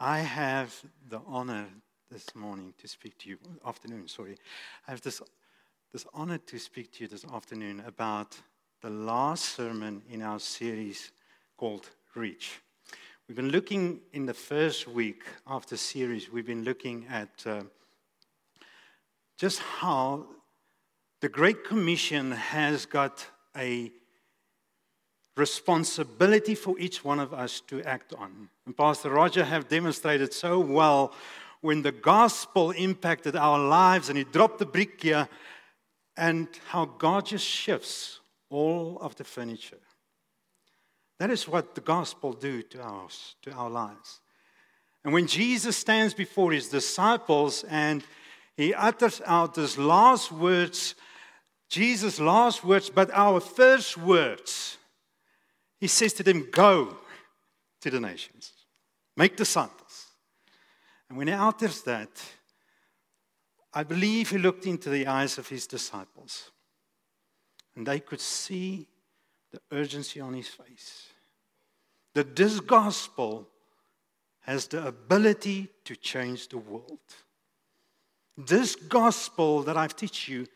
I have the honor this morning to speak to you, afternoon, sorry. I have this, this honor to speak to you this afternoon about the last sermon in our series called Reach. We've been looking in the first week of the series, we've been looking at uh, just how the Great Commission has got a responsibility for each one of us to act on. And Pastor Roger have demonstrated so well when the gospel impacted our lives and he dropped the brick here and how God just shifts all of the furniture. That is what the gospel do to us, to our lives. And when Jesus stands before his disciples and he utters out his last words, Jesus' last words, but our first words, he says to them, Go to the nations, make disciples. And when he utters that, I believe he looked into the eyes of his disciples and they could see the urgency on his face that this gospel has the ability to change the world. This gospel that I've taught you,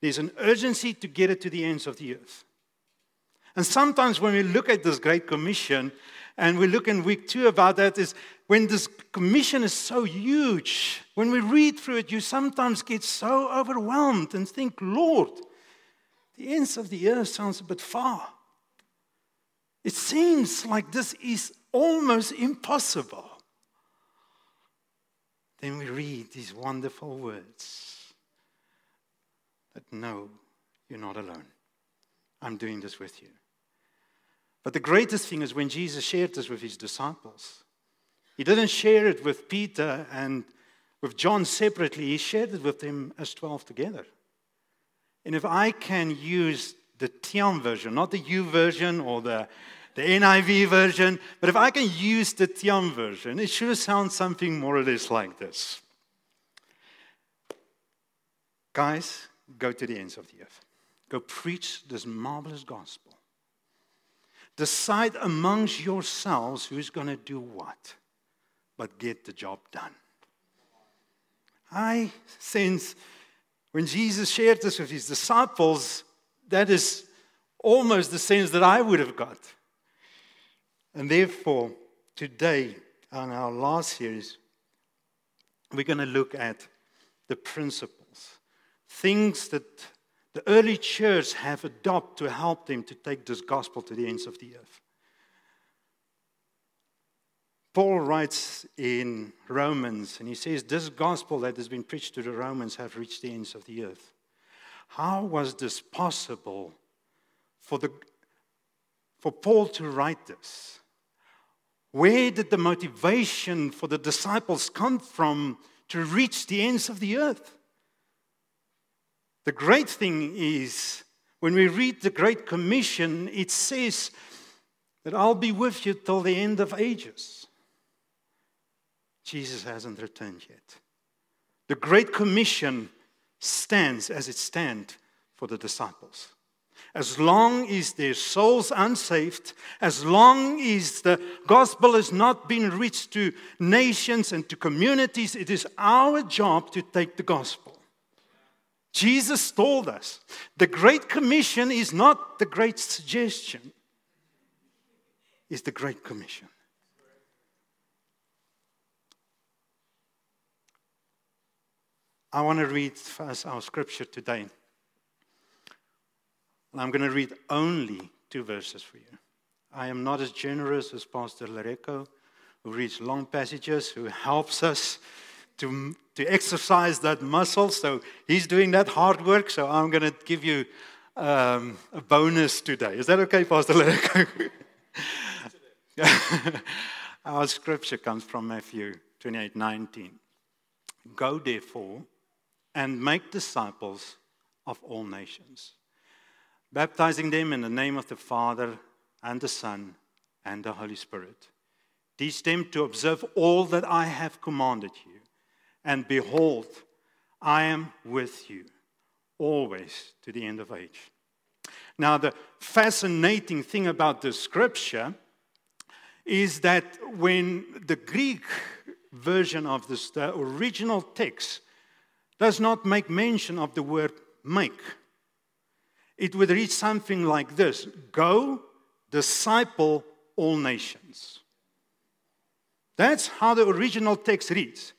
there's an urgency to get it to the ends of the earth. And sometimes when we look at this Great Commission, and we look in week two about that, is when this commission is so huge, when we read through it, you sometimes get so overwhelmed and think, Lord, the ends of the earth sounds a bit far. It seems like this is almost impossible. Then we read these wonderful words that no, you're not alone. I'm doing this with you. But the greatest thing is when Jesus shared this with his disciples. He didn't share it with Peter and with John separately, he shared it with them as 12 together. And if I can use the Tiam version, not the U version or the, the NIV version, but if I can use the Tiam version, it should sound something more or less like this. Guys, go to the ends of the earth. Go preach this marvelous gospel. Decide amongst yourselves who's going to do what, but get the job done. I sense when Jesus shared this with his disciples, that is almost the sense that I would have got. And therefore, today, on our last series, we're going to look at the principles, things that the early church have adopted to help them to take this gospel to the ends of the earth. Paul writes in Romans, and he says, This gospel that has been preached to the Romans have reached the ends of the earth. How was this possible for, the, for Paul to write this? Where did the motivation for the disciples come from to reach the ends of the earth? The great thing is, when we read the Great Commission, it says that I'll be with you till the end of ages. Jesus hasn't returned yet. The Great Commission stands as it stands for the disciples. As long as their souls unsaved, as long as the gospel has not been reached to nations and to communities, it is our job to take the gospel. Jesus told us the Great Commission is not the great suggestion, it's the Great Commission. I want to read first our scripture today. And I'm going to read only two verses for you. I am not as generous as Pastor Lareco, who reads long passages, who helps us to, to exercise that muscle. So he's doing that hard work. So I'm going to give you um, a bonus today. Is that okay, Pastor Lareco? Our scripture comes from Matthew 28 19. Go therefore and make disciples of all nations, baptizing them in the name of the Father and the Son and the Holy Spirit. Teach them to observe all that I have commanded you. And behold, I am with you always to the end of age. Now, the fascinating thing about the scripture is that when the Greek version of this, the original text, does not make mention of the word make. It would read something like this Go, disciple all nations. That's how the original text reads.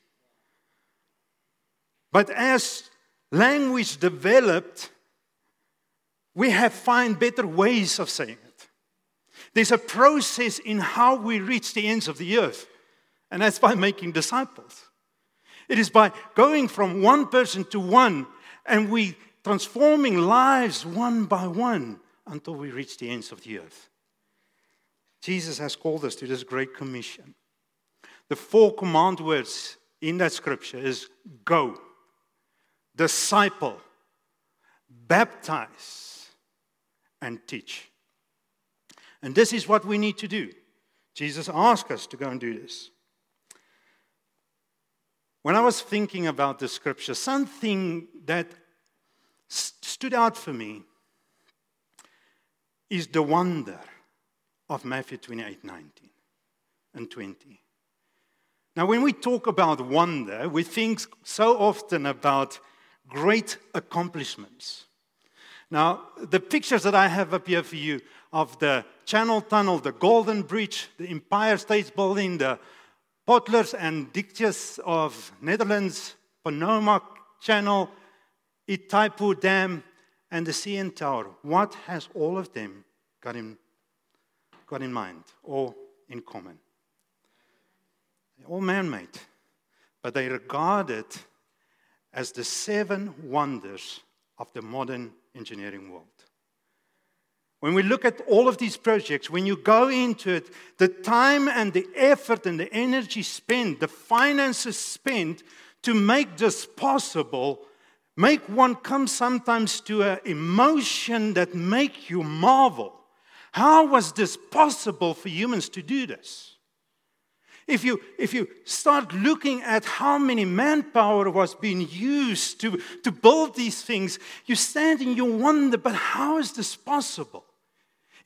But as language developed, we have found better ways of saying it. There's a process in how we reach the ends of the earth, and that's by making disciples. It is by going from one person to one, and we transforming lives one by one until we reach the ends of the earth. Jesus has called us to this great commission. The four command words in that scripture is go, disciple, baptize, and teach. And this is what we need to do. Jesus asked us to go and do this. When I was thinking about the scripture, something that stood out for me is the wonder of Matthew 28 19 and 20. Now, when we talk about wonder, we think so often about great accomplishments. Now, the pictures that I have up here for you of the Channel Tunnel, the Golden Bridge, the Empire State Building, the Polders and Ditches of Netherlands, Panama Channel, Itaipu Dam, and the CN Tower. What has all of them got in, got in mind or in common? They're all man made, but they regarded as the seven wonders of the modern engineering world. When we look at all of these projects, when you go into it, the time and the effort and the energy spent, the finances spent to make this possible, make one come sometimes to an emotion that make you marvel. How was this possible for humans to do this? If you, if you start looking at how many manpower was being used to, to build these things, you stand and you wonder, but how is this possible?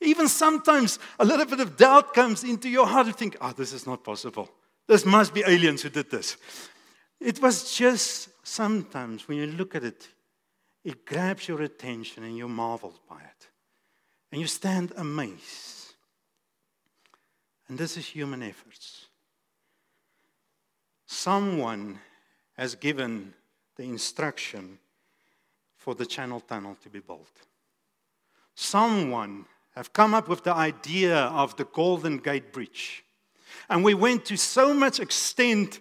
Even sometimes a little bit of doubt comes into your heart. You think, oh, this is not possible. This must be aliens who did this. It was just sometimes when you look at it, it grabs your attention and you marvel by it. And you stand amazed. And this is human efforts. Someone has given the instruction for the channel tunnel to be built. Someone have come up with the idea of the Golden Gate Bridge. And we went to so much extent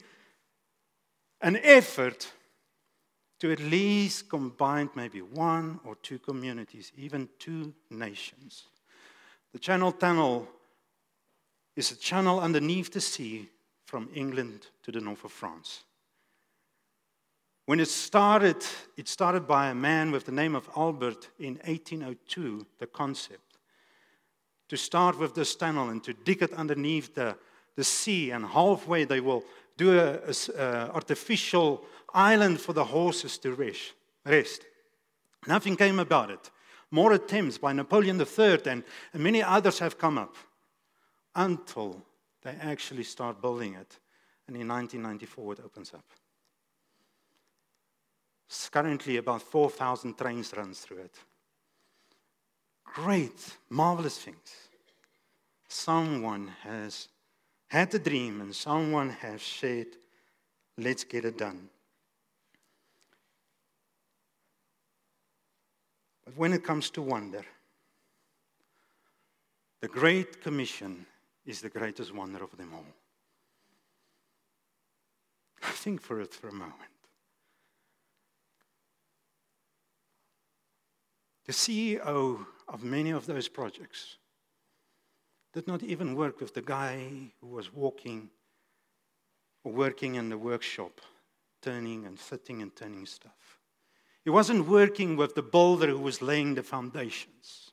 and effort to at least combine maybe one or two communities, even two nations. The Channel Tunnel is a channel underneath the sea from England to the north of France. When it started, it started by a man with the name of Albert in 1802, the concept to start with this tunnel and to dig it underneath the, the sea. And halfway, they will do an artificial island for the horses to rest, rest. Nothing came about it. More attempts by Napoleon III and, and many others have come up until they actually start building it. And in 1994, it opens up. It's currently about 4,000 trains runs through it great, marvelous things. Someone has had a dream and someone has said, let's get it done. But when it comes to wonder, the Great Commission is the greatest wonder of them all. Think for it for a moment. The CEO of many of those projects did not even work with the guy who was walking or working in the workshop, turning and fitting and turning stuff. He wasn't working with the builder who was laying the foundations.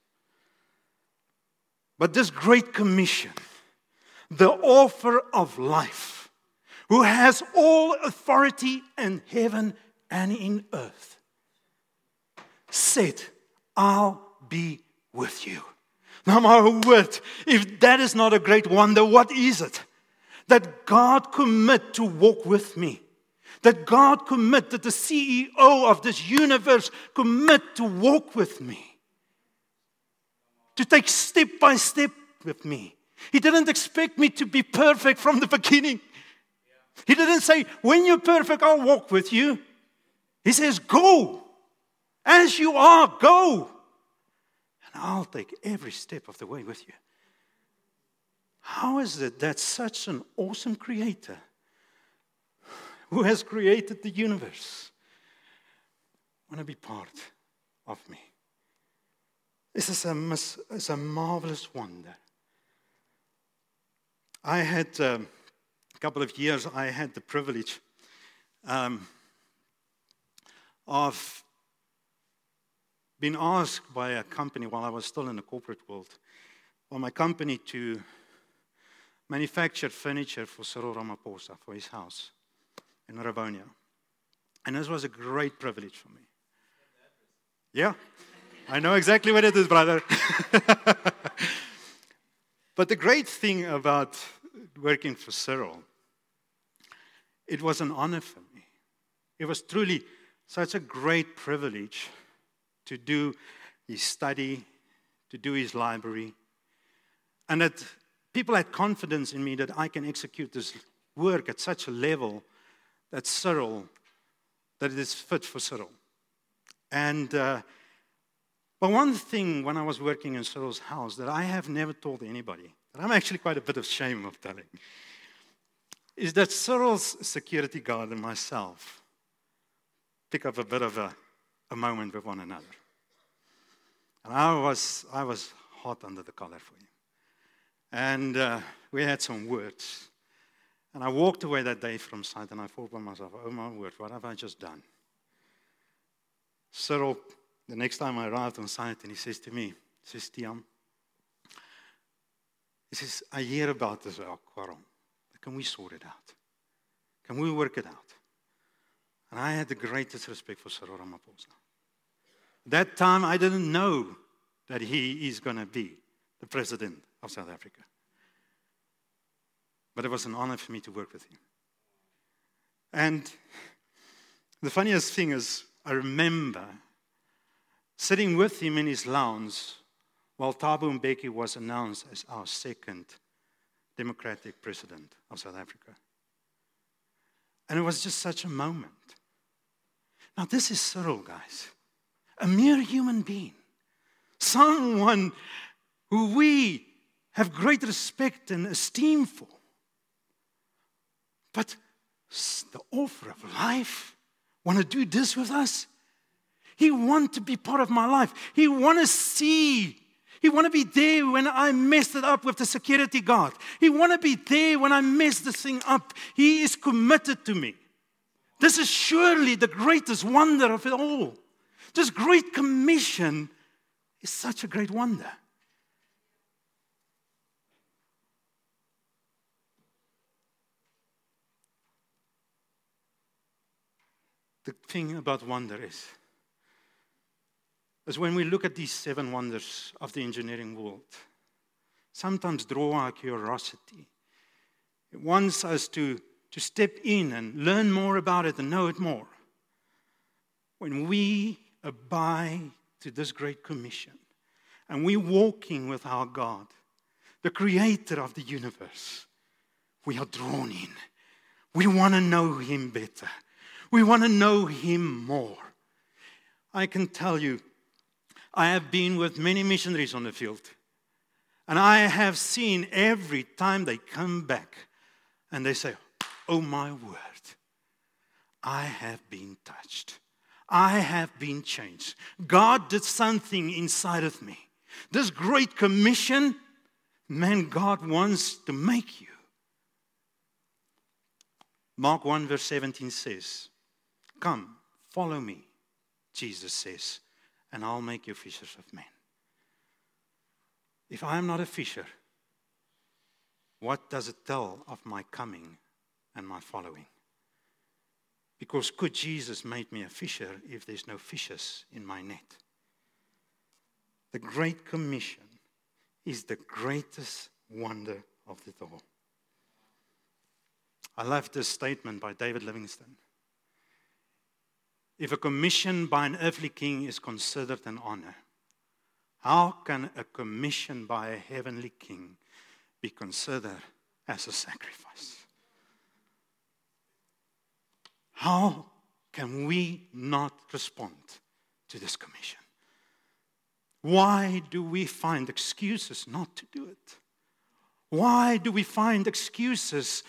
But this great commission, the author of life, who has all authority in heaven and in earth, said, I'll be with you. Now, my word, if that is not a great wonder, what is it? that God commit to walk with me. That God commit, that the CEO of this universe commit to walk with me. To take step by step with me. He didn't expect me to be perfect from the beginning. He didn't say, when you're perfect, I'll walk with you. He says, go. As you are, go. And I'll take every step of the way with you. How is it that such an awesome creator who has created the universe want to be part of me? This is a, it's a marvelous wonder. I had um, a couple of years, I had the privilege um, of being asked by a company while I was still in the corporate world, for my company to manufacture furniture for Cyril Ramaphosa for his house in Rivonia. And this was a great privilege for me. Yeah, I know exactly what it is, brother. but the great thing about working for Cyril, it was an honor for me. It was truly such a great privilege to do his study, to do his library, and that people had confidence in me that I can execute this work at such a level that Cyril, that it is fit for Cyril. And uh, but one thing when I was working in Cyril's house that I have never told anybody, that I'm actually quite a bit of shame of telling, is that Cyril's security guard and myself pick up a bit of a, a moment with one another. And I was, I was hot under the collar for him. And uh, we had some words. And I walked away that day from site and I thought to myself, oh my word, what have I just done? Cyril, the next time I arrived on site, and he says to me, says, Tiam, he says, I hear about this quarrel. Can we sort it out? Can we work it out? And I had the greatest respect for Cyril Ramaphosa. That time, I didn't know that he is going to be the president of South Africa. But it was an honor for me to work with him. And the funniest thing is, I remember sitting with him in his lounge while Thabo Mbeki was announced as our second democratic president of South Africa. And it was just such a moment. Now, this is Cyril, guys a mere human being, someone who we have great respect and esteem for. But the offer of life, want to do this with us? He want to be part of my life. He want to see. He want to be there when I messed it up with the security guard. He want to be there when I mess the thing up. He is committed to me. This is surely the greatest wonder of it all. This great commission is such a great wonder. The thing about wonder is, is when we look at these seven wonders of the engineering world, sometimes draw our curiosity. It wants us to, to step in and learn more about it and know it more. When we abide to this great commission. And we're walking with our God, the creator of the universe. We are drawn in. We want to know him better. We want to know him more. I can tell you, I have been with many missionaries on the field. And I have seen every time they come back and they say, Oh my word, I have been touched. I have been changed. God did something inside of me. This great commission, man, God wants to make you. Mark 1, verse 17 says, Come, follow me, Jesus says, and I'll make you fishers of men. If I am not a fisher, what does it tell of my coming and my following? Because could Jesus make me a fisher if there's no fishes in my net? The Great Commission is the greatest wonder of it all. I love this statement by David Livingstone. If a commission by an earthly king is considered an honor, how can a commission by a heavenly king be considered as a sacrifice? How can we not respond to this commission? Why do we find excuses not to do it? Why do we find excuses?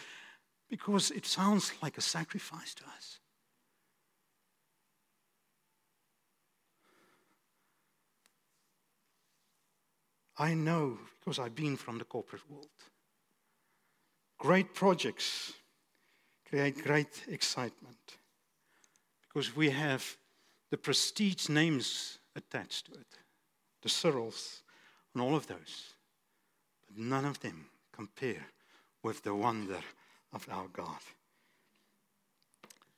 Because it sounds like a sacrifice to us. I know because I've been from the corporate world. Great projects create great excitement because we have the prestige names attached to it the Cyrils and all of those. But none of them compare with the wonder of our God.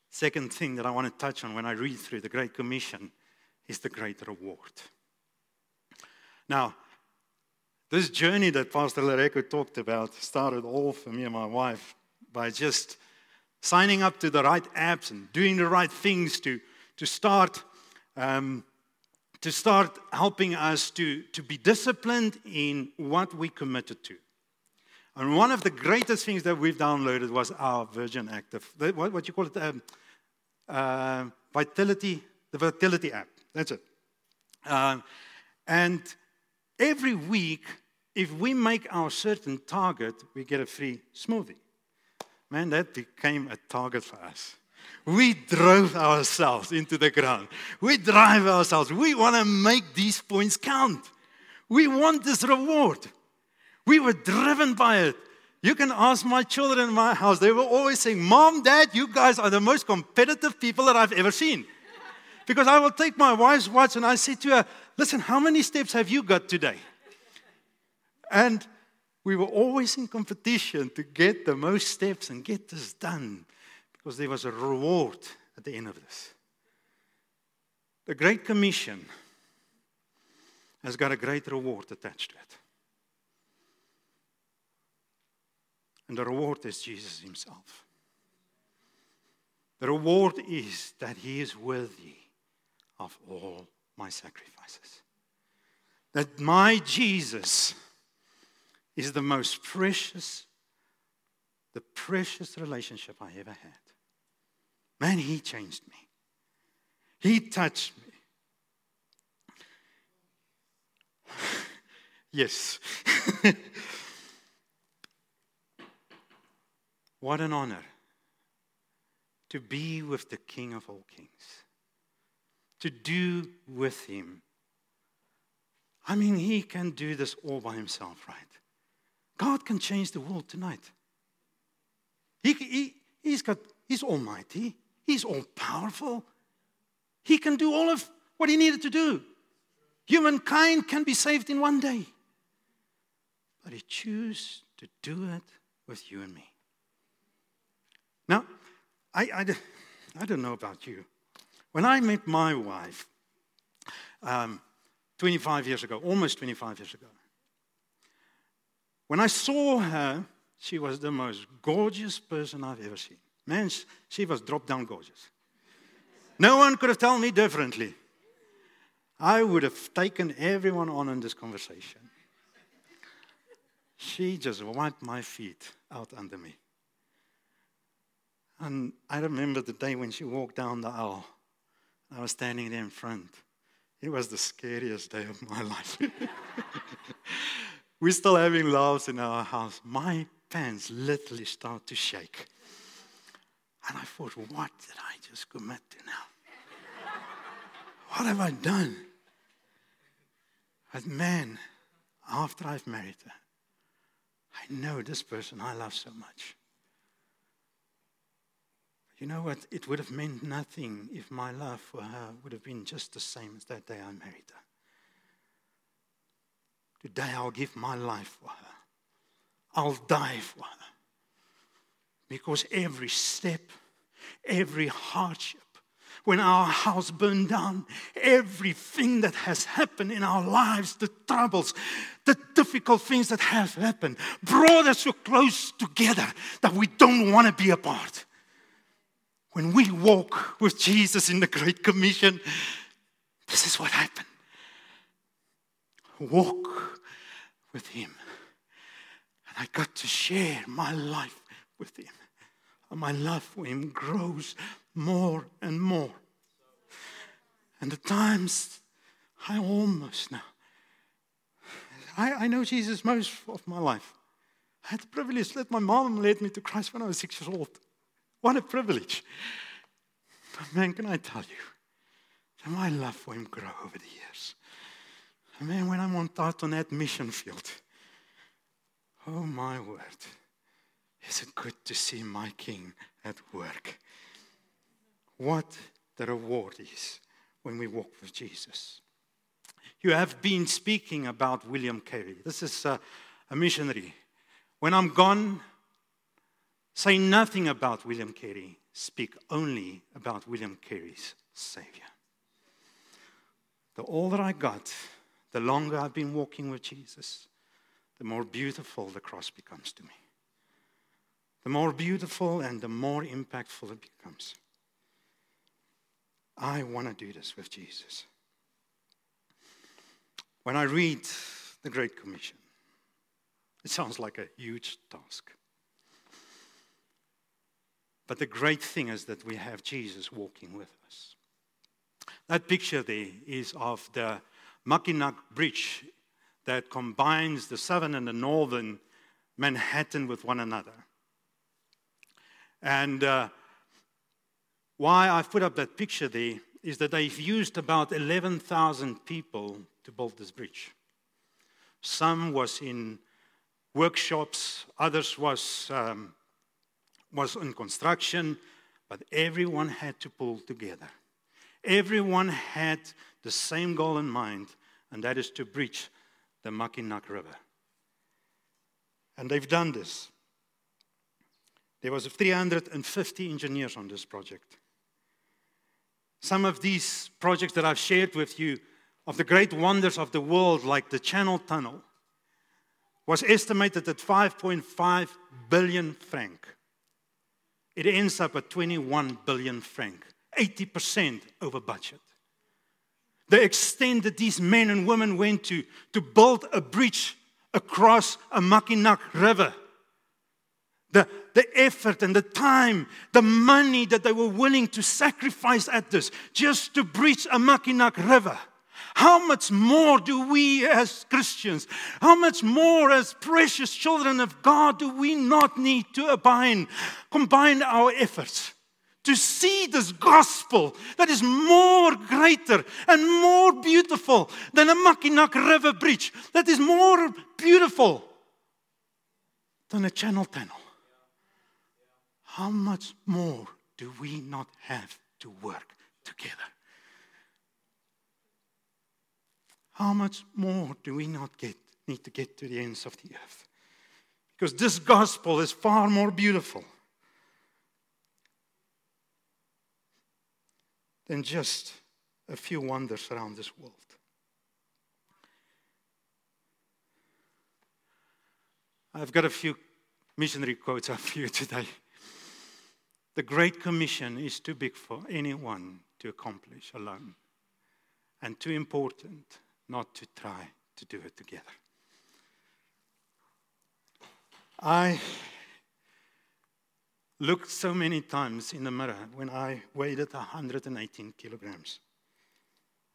Second thing that I want to touch on when I read through the Great Commission is the great reward. Now, this journey that Pastor Lareko talked about started all for me and my wife by just signing up to the right apps and doing the right things to, to start um, to start helping us to, to be disciplined in what we committed to. And one of the greatest things that we've downloaded was our Virgin Active, what, what you call it, um, uh, Vitality, the Vitality app. That's it. Uh, and every week, if we make our certain target, we get a free smoothie. Man, that became a target for us. We drove ourselves into the ground. We drive ourselves. We want to make these points count. We want this reward. We were driven by it. You can ask my children in my house. They were always saying, Mom, Dad, you guys are the most competitive people that I've ever seen. Because I will take my wife's watch and I say to her, Listen, how many steps have you got today? And we were always in competition to get the most steps and get this done because there was a reward at the end of this. The Great Commission has got a great reward attached to it. And the reward is Jesus Himself. The reward is that He is worthy of all my sacrifices. That my Jesus is the most precious, the precious relationship I ever had. Man, He changed me. He touched me. yes. what an honor to be with the King of all kings, to do with Him. I mean, He can do this all by Himself, right? God can change the world tonight. He, he, he's, got, he's almighty. He's all powerful. He can do all of what he needed to do. Humankind can be saved in one day. But he chose to do it with you and me. Now, I, I, I don't know about you. When I met my wife um, 25 years ago, almost 25 years ago, when I saw her, she was the most gorgeous person I've ever seen. Man, she was drop down gorgeous. No one could have told me differently. I would have taken everyone on in this conversation. She just wiped my feet out under me. And I remember the day when she walked down the aisle. I was standing there in front. It was the scariest day of my life. We're still having laughs in our house. My pants literally start to shake. And I thought, what did I just commit to now? what have I done? But man, after I've married her, I know this person I love so much. You know what? It would have meant nothing if my love for her would have been just the same as that day I married her. Today I'll give my life for her. I'll die for her. Because every step, every hardship, when our house burned down, everything that has happened in our lives, the troubles, the difficult things that have happened, brought us so close together that we don't want to be apart. When we walk with Jesus in the Great Commission, this is what happened. Walk with Him. And I got to share my life with Him. And my love for Him grows more and more. And the times I almost know. I, I know Jesus most of my life. I had the privilege that my mom led me to Christ when I was six years old. What a privilege. But man, can I tell you, my love for him grew over the years. And man, when I'm on out on that mission field, oh my word, is it good to see my King at work what the reward is when we walk with Jesus. You have been speaking about William Carey. This is a, a missionary. When I'm gone, say nothing about William Carey. Speak only about William Carey's Savior. The older I got, the longer I've been walking with Jesus, the more beautiful the cross becomes to me. The more beautiful and the more impactful it becomes. I want to do this with Jesus. When I read the Great Commission, it sounds like a huge task. But the great thing is that we have Jesus walking with us. That picture there is of the Mackinac Bridge that combines the southern and the northern Manhattan with one another. And uh, why I've put up that picture there is that they've used about 11,000 people to build this bridge. Some was in workshops, others was, um, was in construction, but everyone had to pull together. Everyone had the same goal in mind, and that is to breach the Mackinac River. And they've done this. There was 350 engineers on this project. Some of these projects that I've shared with you of the great wonders of the world, like the Channel Tunnel, was estimated at 5.5 billion franc. It ends up at 21 billion franc, 80% over budget. The extent that these men and women went to to build a bridge across a Mackinac River the, the effort and the time, the money that they were willing to sacrifice at this just to bridge a Mackinac River. How much more do we as Christians, how much more as precious children of God do we not need to abide, combine our efforts to see this gospel that is more greater and more beautiful than a Mackinac River bridge, that is more beautiful than a channel tunnel? how much more do we not have to work together? How much more do we not get, need to get to the ends of the earth? Because this gospel is far more beautiful than just a few wonders around this world. I've got a few missionary quotes up for you today. The Great Commission is too big for anyone to accomplish alone, and too important not to try to do it together. I looked so many times in the mirror when I weighed at 118 kilograms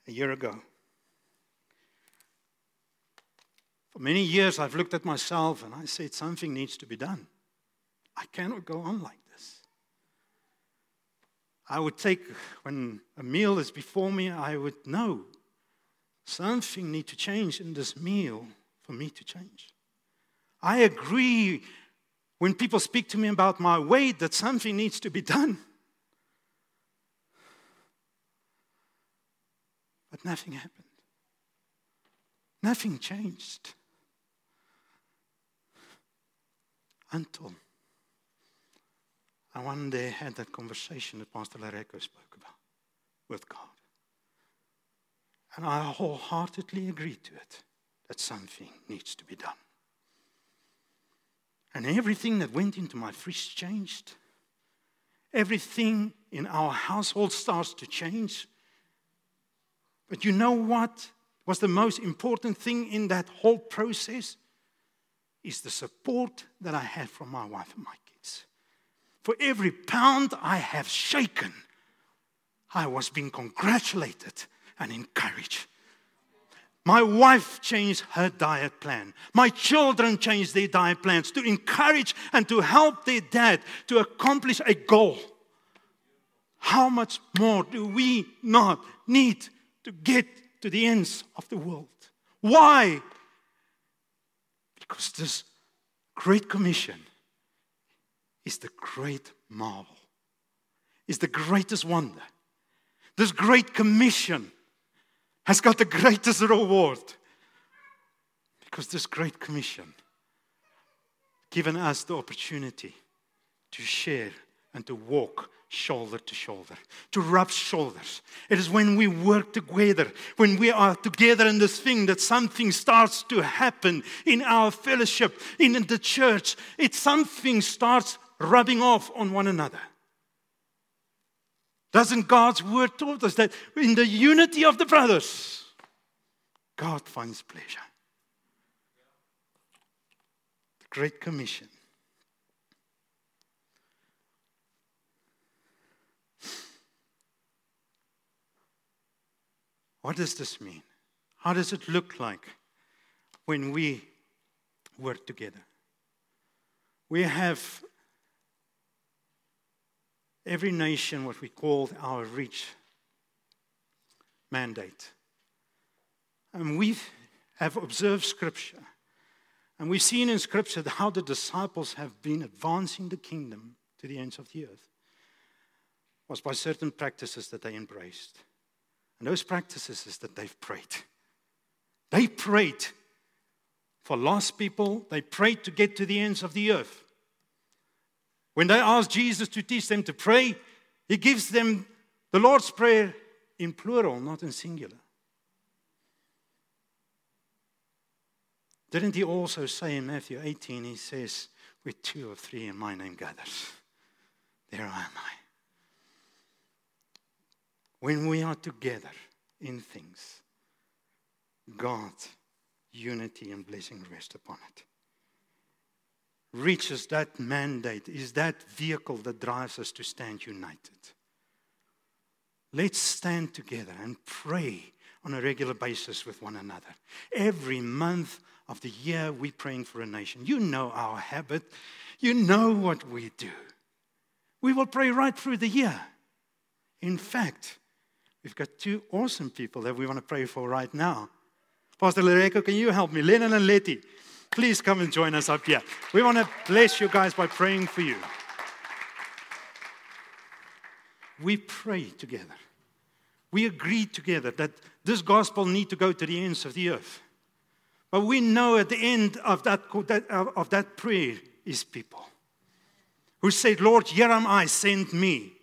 a year ago. For many years, I've looked at myself and I said, something needs to be done. I cannot go on like this. I would take, when a meal is before me, I would know something need to change in this meal for me to change. I agree when people speak to me about my weight that something needs to be done. But nothing happened. Nothing changed until I one day had that conversation that Pastor Lareko spoke about. with God. And I wholeheartedly agree to it that something needs to be done. And everything that went into my fridge changed. Everything in our household starts to change. But you know what was the most important thing in that whole process? Is the support that I had from my wife and my kids. For every pound I have shaken, I was being congratulated and encourage. My wife changed her diet plan. My children changed their diet plans to encourage and to help their dad to accomplish a goal. How much more do we not need to get to the ends of the world? Why? Because this Great Commission is the great marvel, is the greatest wonder. This Great Commission has got the greatest reward. Because this Great Commission given us the opportunity to share and to walk shoulder to shoulder, to rub shoulders. It is when we work together, when we are together in this thing, that something starts to happen in our fellowship, in the church. It something starts rubbing off on one another. Doesn't God's word taught us that in the unity of the brothers, God finds pleasure? The Great Commission. What does this mean? How does it look like when we work together? We have every nation what we call our reach mandate. And we have observed Scripture. And we've seen in Scripture how the disciples have been advancing the kingdom to the ends of the earth was by certain practices that they embraced. And those practices is that they've prayed. They prayed for lost people, they prayed to get to the ends of the earth. When they ask Jesus to teach them to pray, he gives them the Lord's Prayer in plural, not in singular. Didn't he also say in Matthew 18, he says, With two or three in my name gathers, there am I. When we are together in things, God, unity and blessing rest upon it reaches that mandate is that vehicle that drives us to stand united. Let's stand together and pray on a regular basis with one another. Every month of the year, we're praying for a nation. You know our habit, you know what we do. We will pray right through the year. In fact, we've got two awesome people that we want to pray for right now. Pastor Loreko, can you help me? Lennon and Letty. Please come and join us up here. We want to bless you guys by praying for you. We pray together. We agree together that this gospel need to go to the ends of the earth. But we know at the end of that, of that prayer is people who said, Lord, here am I, send me.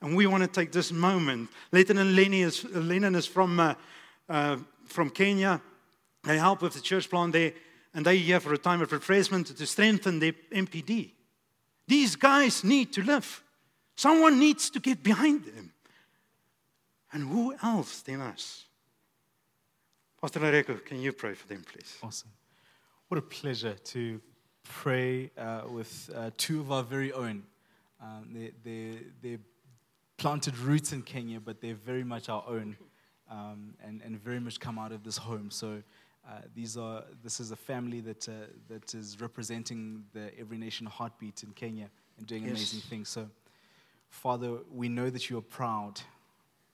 And we want to take this moment. Lieutenant Lenny is, Lennon is from, uh, uh, from Kenya. They help with the church plant there, and they here for a time of refreshment to strengthen the MPD. These guys need to live. Someone needs to get behind them. And who else than us? Pastor Lareko, can you pray for them, please? Awesome. What a pleasure to pray uh, with uh, two of our very own. Um, they, they, they planted roots in Kenya, but they're very much our own um, and, and very much come out of this home. So uh, these are, this is a family that, uh, that is representing the Every Nation heartbeat in Kenya and doing yes. amazing things. So, Father, we know that you are proud.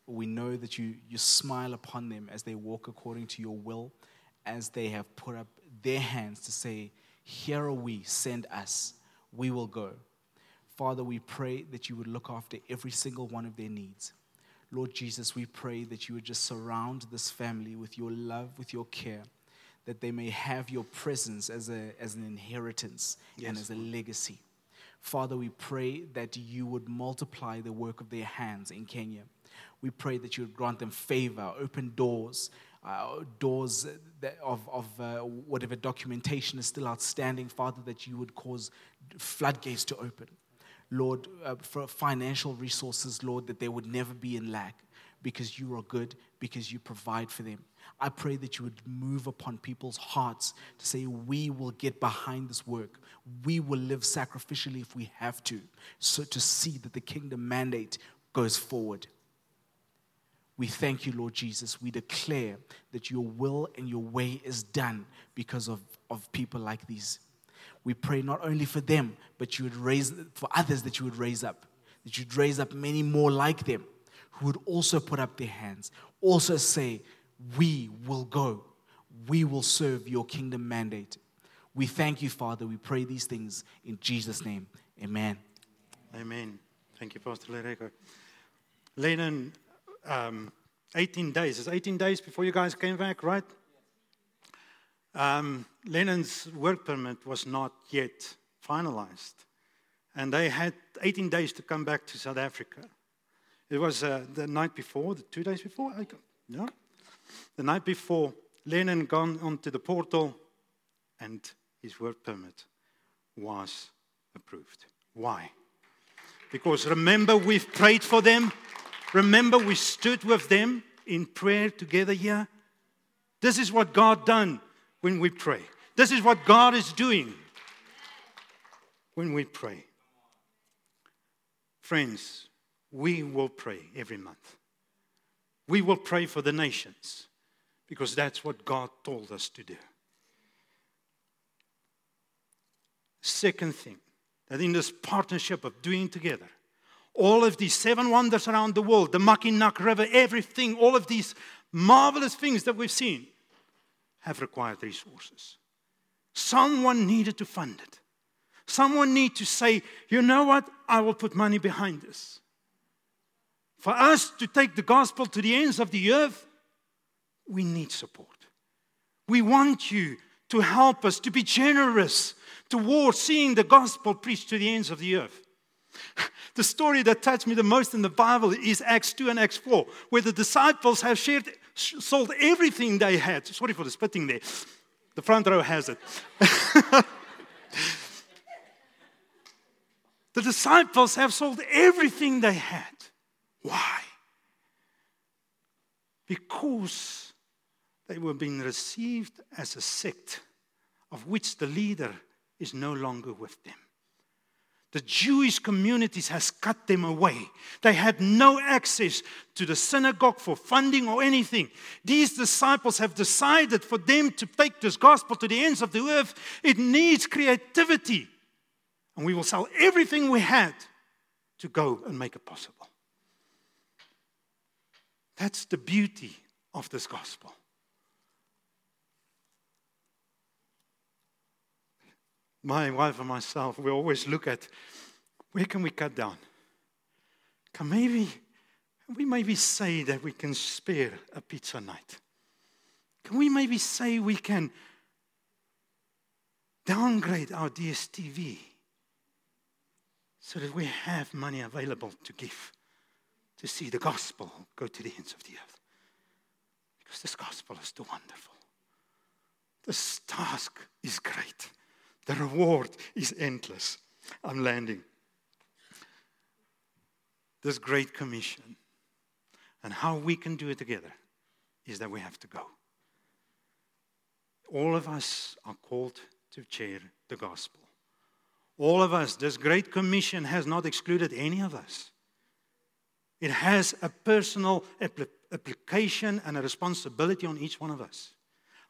We know that you, you smile upon them as they walk according to your will, as they have put up their hands to say, Here are we, send us, we will go. Father, we pray that you would look after every single one of their needs. Lord Jesus, we pray that you would just surround this family with your love, with your care that they may have your presence as, a, as an inheritance yes. and as a legacy. Father, we pray that you would multiply the work of their hands in Kenya. We pray that you would grant them favor, open doors, uh, doors that of, of uh, whatever documentation is still outstanding, Father, that you would cause floodgates to open. Lord, uh, for financial resources, Lord, that they would never be in lack because you are good, because you provide for them. I pray that you would move upon people's hearts to say, We will get behind this work. We will live sacrificially if we have to, so to see that the kingdom mandate goes forward. We thank you, Lord Jesus. We declare that your will and your way is done because of, of people like these. We pray not only for them, but you would raise for others that you would raise up, that you'd raise up many more like them who would also put up their hands, also say, We will go, we will serve your kingdom mandate. We thank you, Father. We pray these things in Jesus' name. Amen. Amen. Thank you, Pastor Lereko. Lennon, um, 18 days. It's 18 days before you guys came back, right? Um, Lennon's work permit was not yet finalized. And they had 18 days to come back to South Africa. It was uh, the night before, the two days before, I no? The night before, Lennon gone onto the portal and his work permit was approved. Why? Because remember, we've prayed for them. Remember, we stood with them in prayer together here. This is what God done when we pray. This is what God is doing when we pray. Friends, we will pray every month. We will pray for the nations because that's what God told us to do. Second thing, that in this partnership of doing together, all of these seven wonders around the world, the Mackinac River, everything, all of these marvelous things that we've seen have required resources. Someone needed to fund it. Someone need to say, you know what? I will put money behind this. For us to take the gospel to the ends of the earth, we need support. We want you to help us to be generous towards seeing the gospel preached to the ends of the earth. The story that touched me the most in the Bible is Acts 2 and Acts 4, where the disciples have shared, sold everything they had. Sorry for the spitting there. The front row has it. the disciples have sold everything they had. Why? Because they were being received as a sect of which the leader is no longer with them. The Jewish communities has cut them away. They had no access to the synagogue for funding or anything. These disciples have decided for them to take this gospel to the ends of the earth, it needs creativity. And we will sell everything we had to go and make it possible. That's the beauty of this gospel. my wife and myself, we always look at where can we cut down? Can maybe we maybe say that we can spare a pizza night? Can we maybe say we can downgrade our DSTV so that we have money available to give to see the gospel go to the ends of the earth? Because this gospel is too wonderful. This task is great. The reward is endless. I'm landing. This great commission and how we can do it together is that we have to go. All of us are called to share the gospel. All of us, this great commission has not excluded any of us. It has a personal application and a responsibility on each one of us.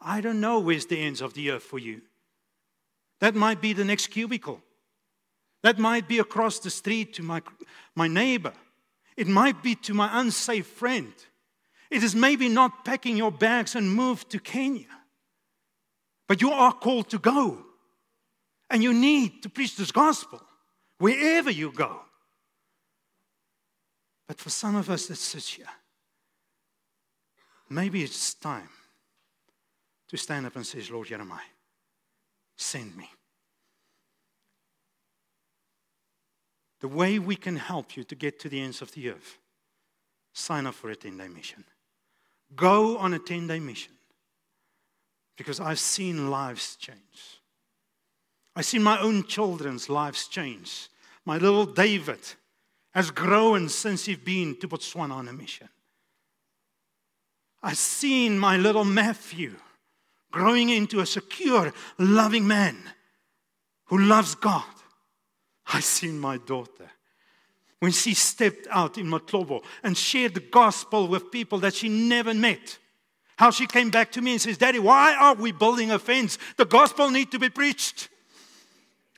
I don't know where's the ends of the earth for you. That might be the next cubicle. That might be across the street to my, my neighbor. It might be to my unsafe friend. It is maybe not packing your bags and move to Kenya. But you are called to go. And you need to preach this gospel wherever you go. But for some of us that sit here, maybe it's time to stand up and say, Lord, Jeremiah, send me. The way we can help you to get to the ends of the earth sign up for a 10 day mission. Go on a 10 day mission because I've seen lives change. I've seen my own children's lives change. My little David has grown since you've been to Botswana on a mission. I've seen my little Matthew growing into a secure, loving man who loves God. I've seen my daughter when she stepped out in Matlobo and shared the gospel with people that she never met. How she came back to me and says, Daddy, why are we building a fence? The gospel need to be preached.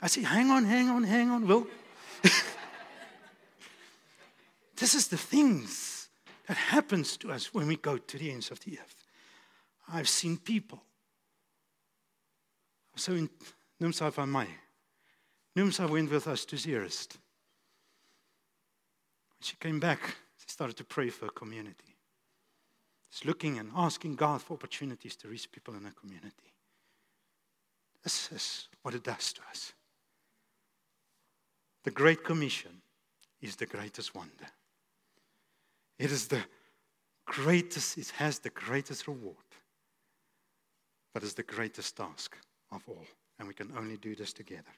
I say, hang on, hang on, hang on, Will. this is the things that happens to us when we go to the ends of the earth. I've seen people. So in Numsa van my. Numsa went with us to Zeerust. When she came back, she started to pray for her community. She's looking and asking God for opportunities to reach people in her community. This is what it does to us. The Great Commission is the greatest wonder. It is the greatest, it has the greatest reward, but it's the greatest task of all. And we can only do this together.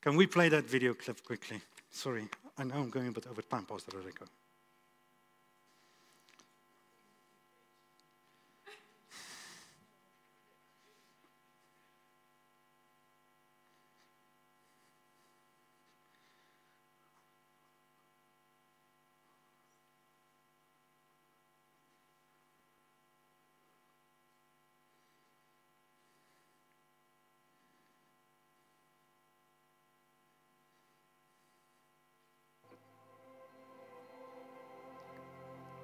Can we play that video clip quickly? Sorry, I know I'm going a bit over time, Pastor Rico.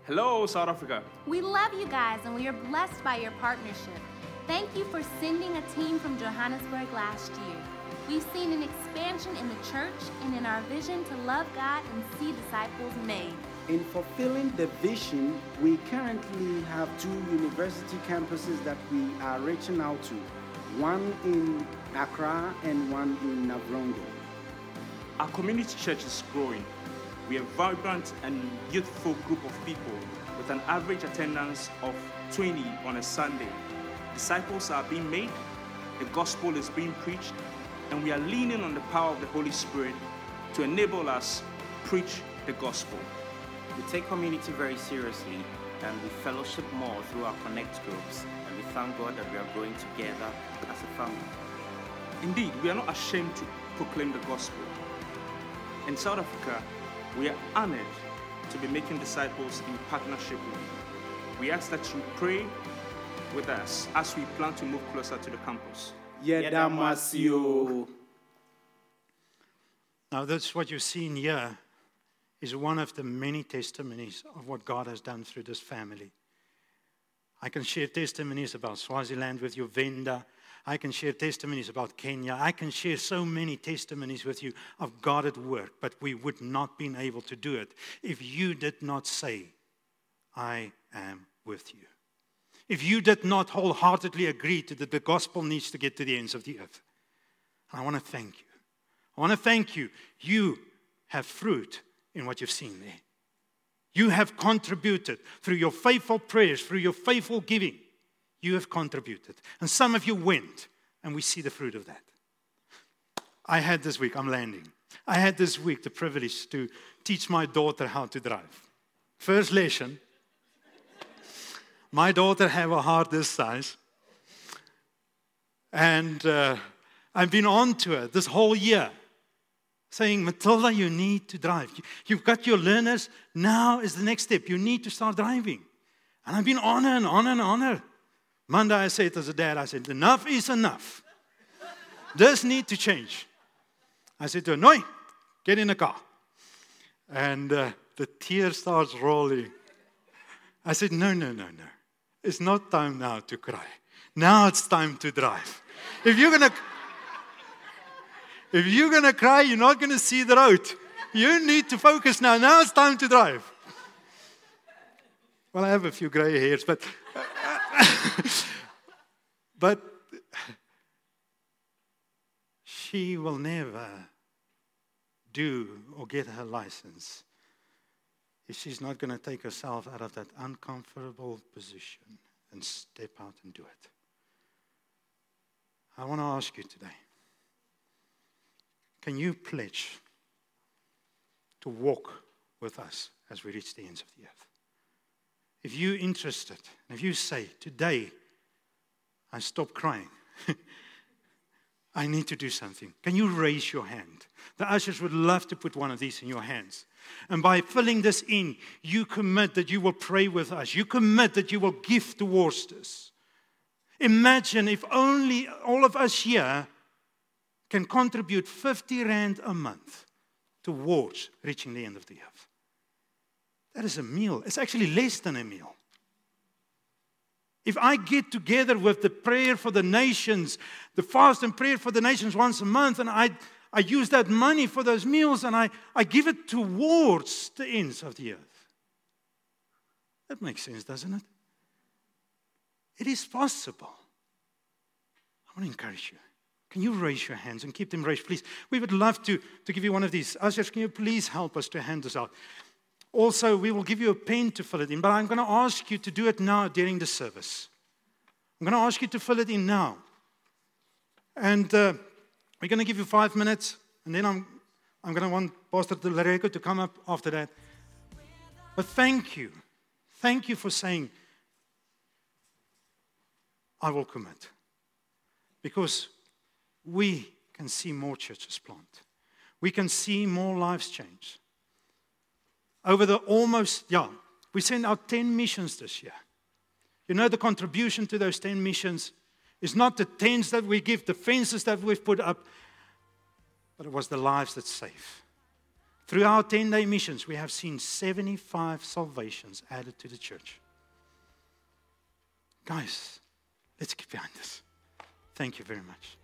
Hello, South Africa. We love you guys and we are blessed by your partnership. Thank you for sending a team from Johannesburg last year. We've seen an expansion in the church and in our vision to love God and see disciples made. In fulfilling the vision, we currently have two university campuses that we are reaching out to one in Accra and one in Navrongo. Our community church is growing. We are a vibrant and youthful group of people with an average attendance of 20 on a Sunday. Disciples are being made, the gospel is being preached, and we are leaning on the power of the Holy Spirit to enable us preach the gospel. We take community very seriously and we fellowship more through our connect groups and we thank God that we are growing together as a family. Indeed, we are not ashamed to proclaim the gospel. In South Africa, we are honored to be making disciples in partnership with you. We ask that you pray with us as we plan to move closer to the campus. Yedamasio. Now, that's what you're seeing here is one of the many testimonies of what God has done through this family. I can share testimonies about Swaziland with you, Venda. I can share testimonies about Kenya. I can share so many testimonies with you of God at work, but we would not been able to do it if you did not say, I am with you. If you did not wholeheartedly agree to that the gospel needs to get to the ends of the earth. I want to thank you. I want to thank you. You have fruit in what you've seen there. You have contributed through your faithful prayers, through your faithful giving. You have contributed. And some of you went, and we see the fruit of that. I had this week, I'm landing. I had this week the privilege to teach my daughter how to drive. First lesson. My daughter have a heart this size. And uh, I've been on to her this whole year saying, Matilda, you need to drive. You've got your learners. Now is the next step. You need to start driving. And I've been on her and on and on her. Monday, I said as a dad, I said, enough is enough. this need to change. I said to her, Noi, get in the car. And uh, the tear starts rolling. I said, no, no, no, no. It's not time now to cry. Now it's time to drive. If you're going to if you're going to cry, you're not going to see the road. You need to focus now. Now it's time to drive. Well, I have a few gray hairs, but but she will never do or get her license if she's not going to take herself out of that uncomfortable position and step out and do it. I want to ask you today can you pledge to walk with us as we reach the ends of the earth? If you're interested, if you say, Today, I stop crying. I need to do something. Can you raise your hand? The ushers would love to put one of these in your hands. And by filling this in, you commit that you will pray with us. You commit that you will give towards this. Imagine if only all of us here can contribute 50 Rand a month towards reaching the end of the earth. That is a meal. It's actually less than a meal. If I get together with the prayer for the nations, the fast and prayer for the nations once a month, and I, I use that money for those meals and I, I give it towards the ends of the earth. That makes sense, doesn't it? It is possible. I want to encourage you. Can you raise your hands and keep them raised, please? We would love to, to give you one of these. Ushers, can you please help us to hand this out? Also, we will give you a pen to fill it in, but I'm going to ask you to do it now during the service. I'm going to ask you to fill it in now. And uh, we're going to give you five minutes, and then I'm, I'm going to want Pastor Lareko to come up after that. But thank you. Thank you for saying, I will commit. Because we can see more churches plant. We can see more lives change over the almost, yeah, we sent out 10 missions this year. You know, the contribution to those 10 missions is not the tents that we give, the fences that we've put up, but it was the lives that save. Through our 10 day missions, we have seen 75 salvations added to the church. Guys, let's keep behind this. Thank you very much.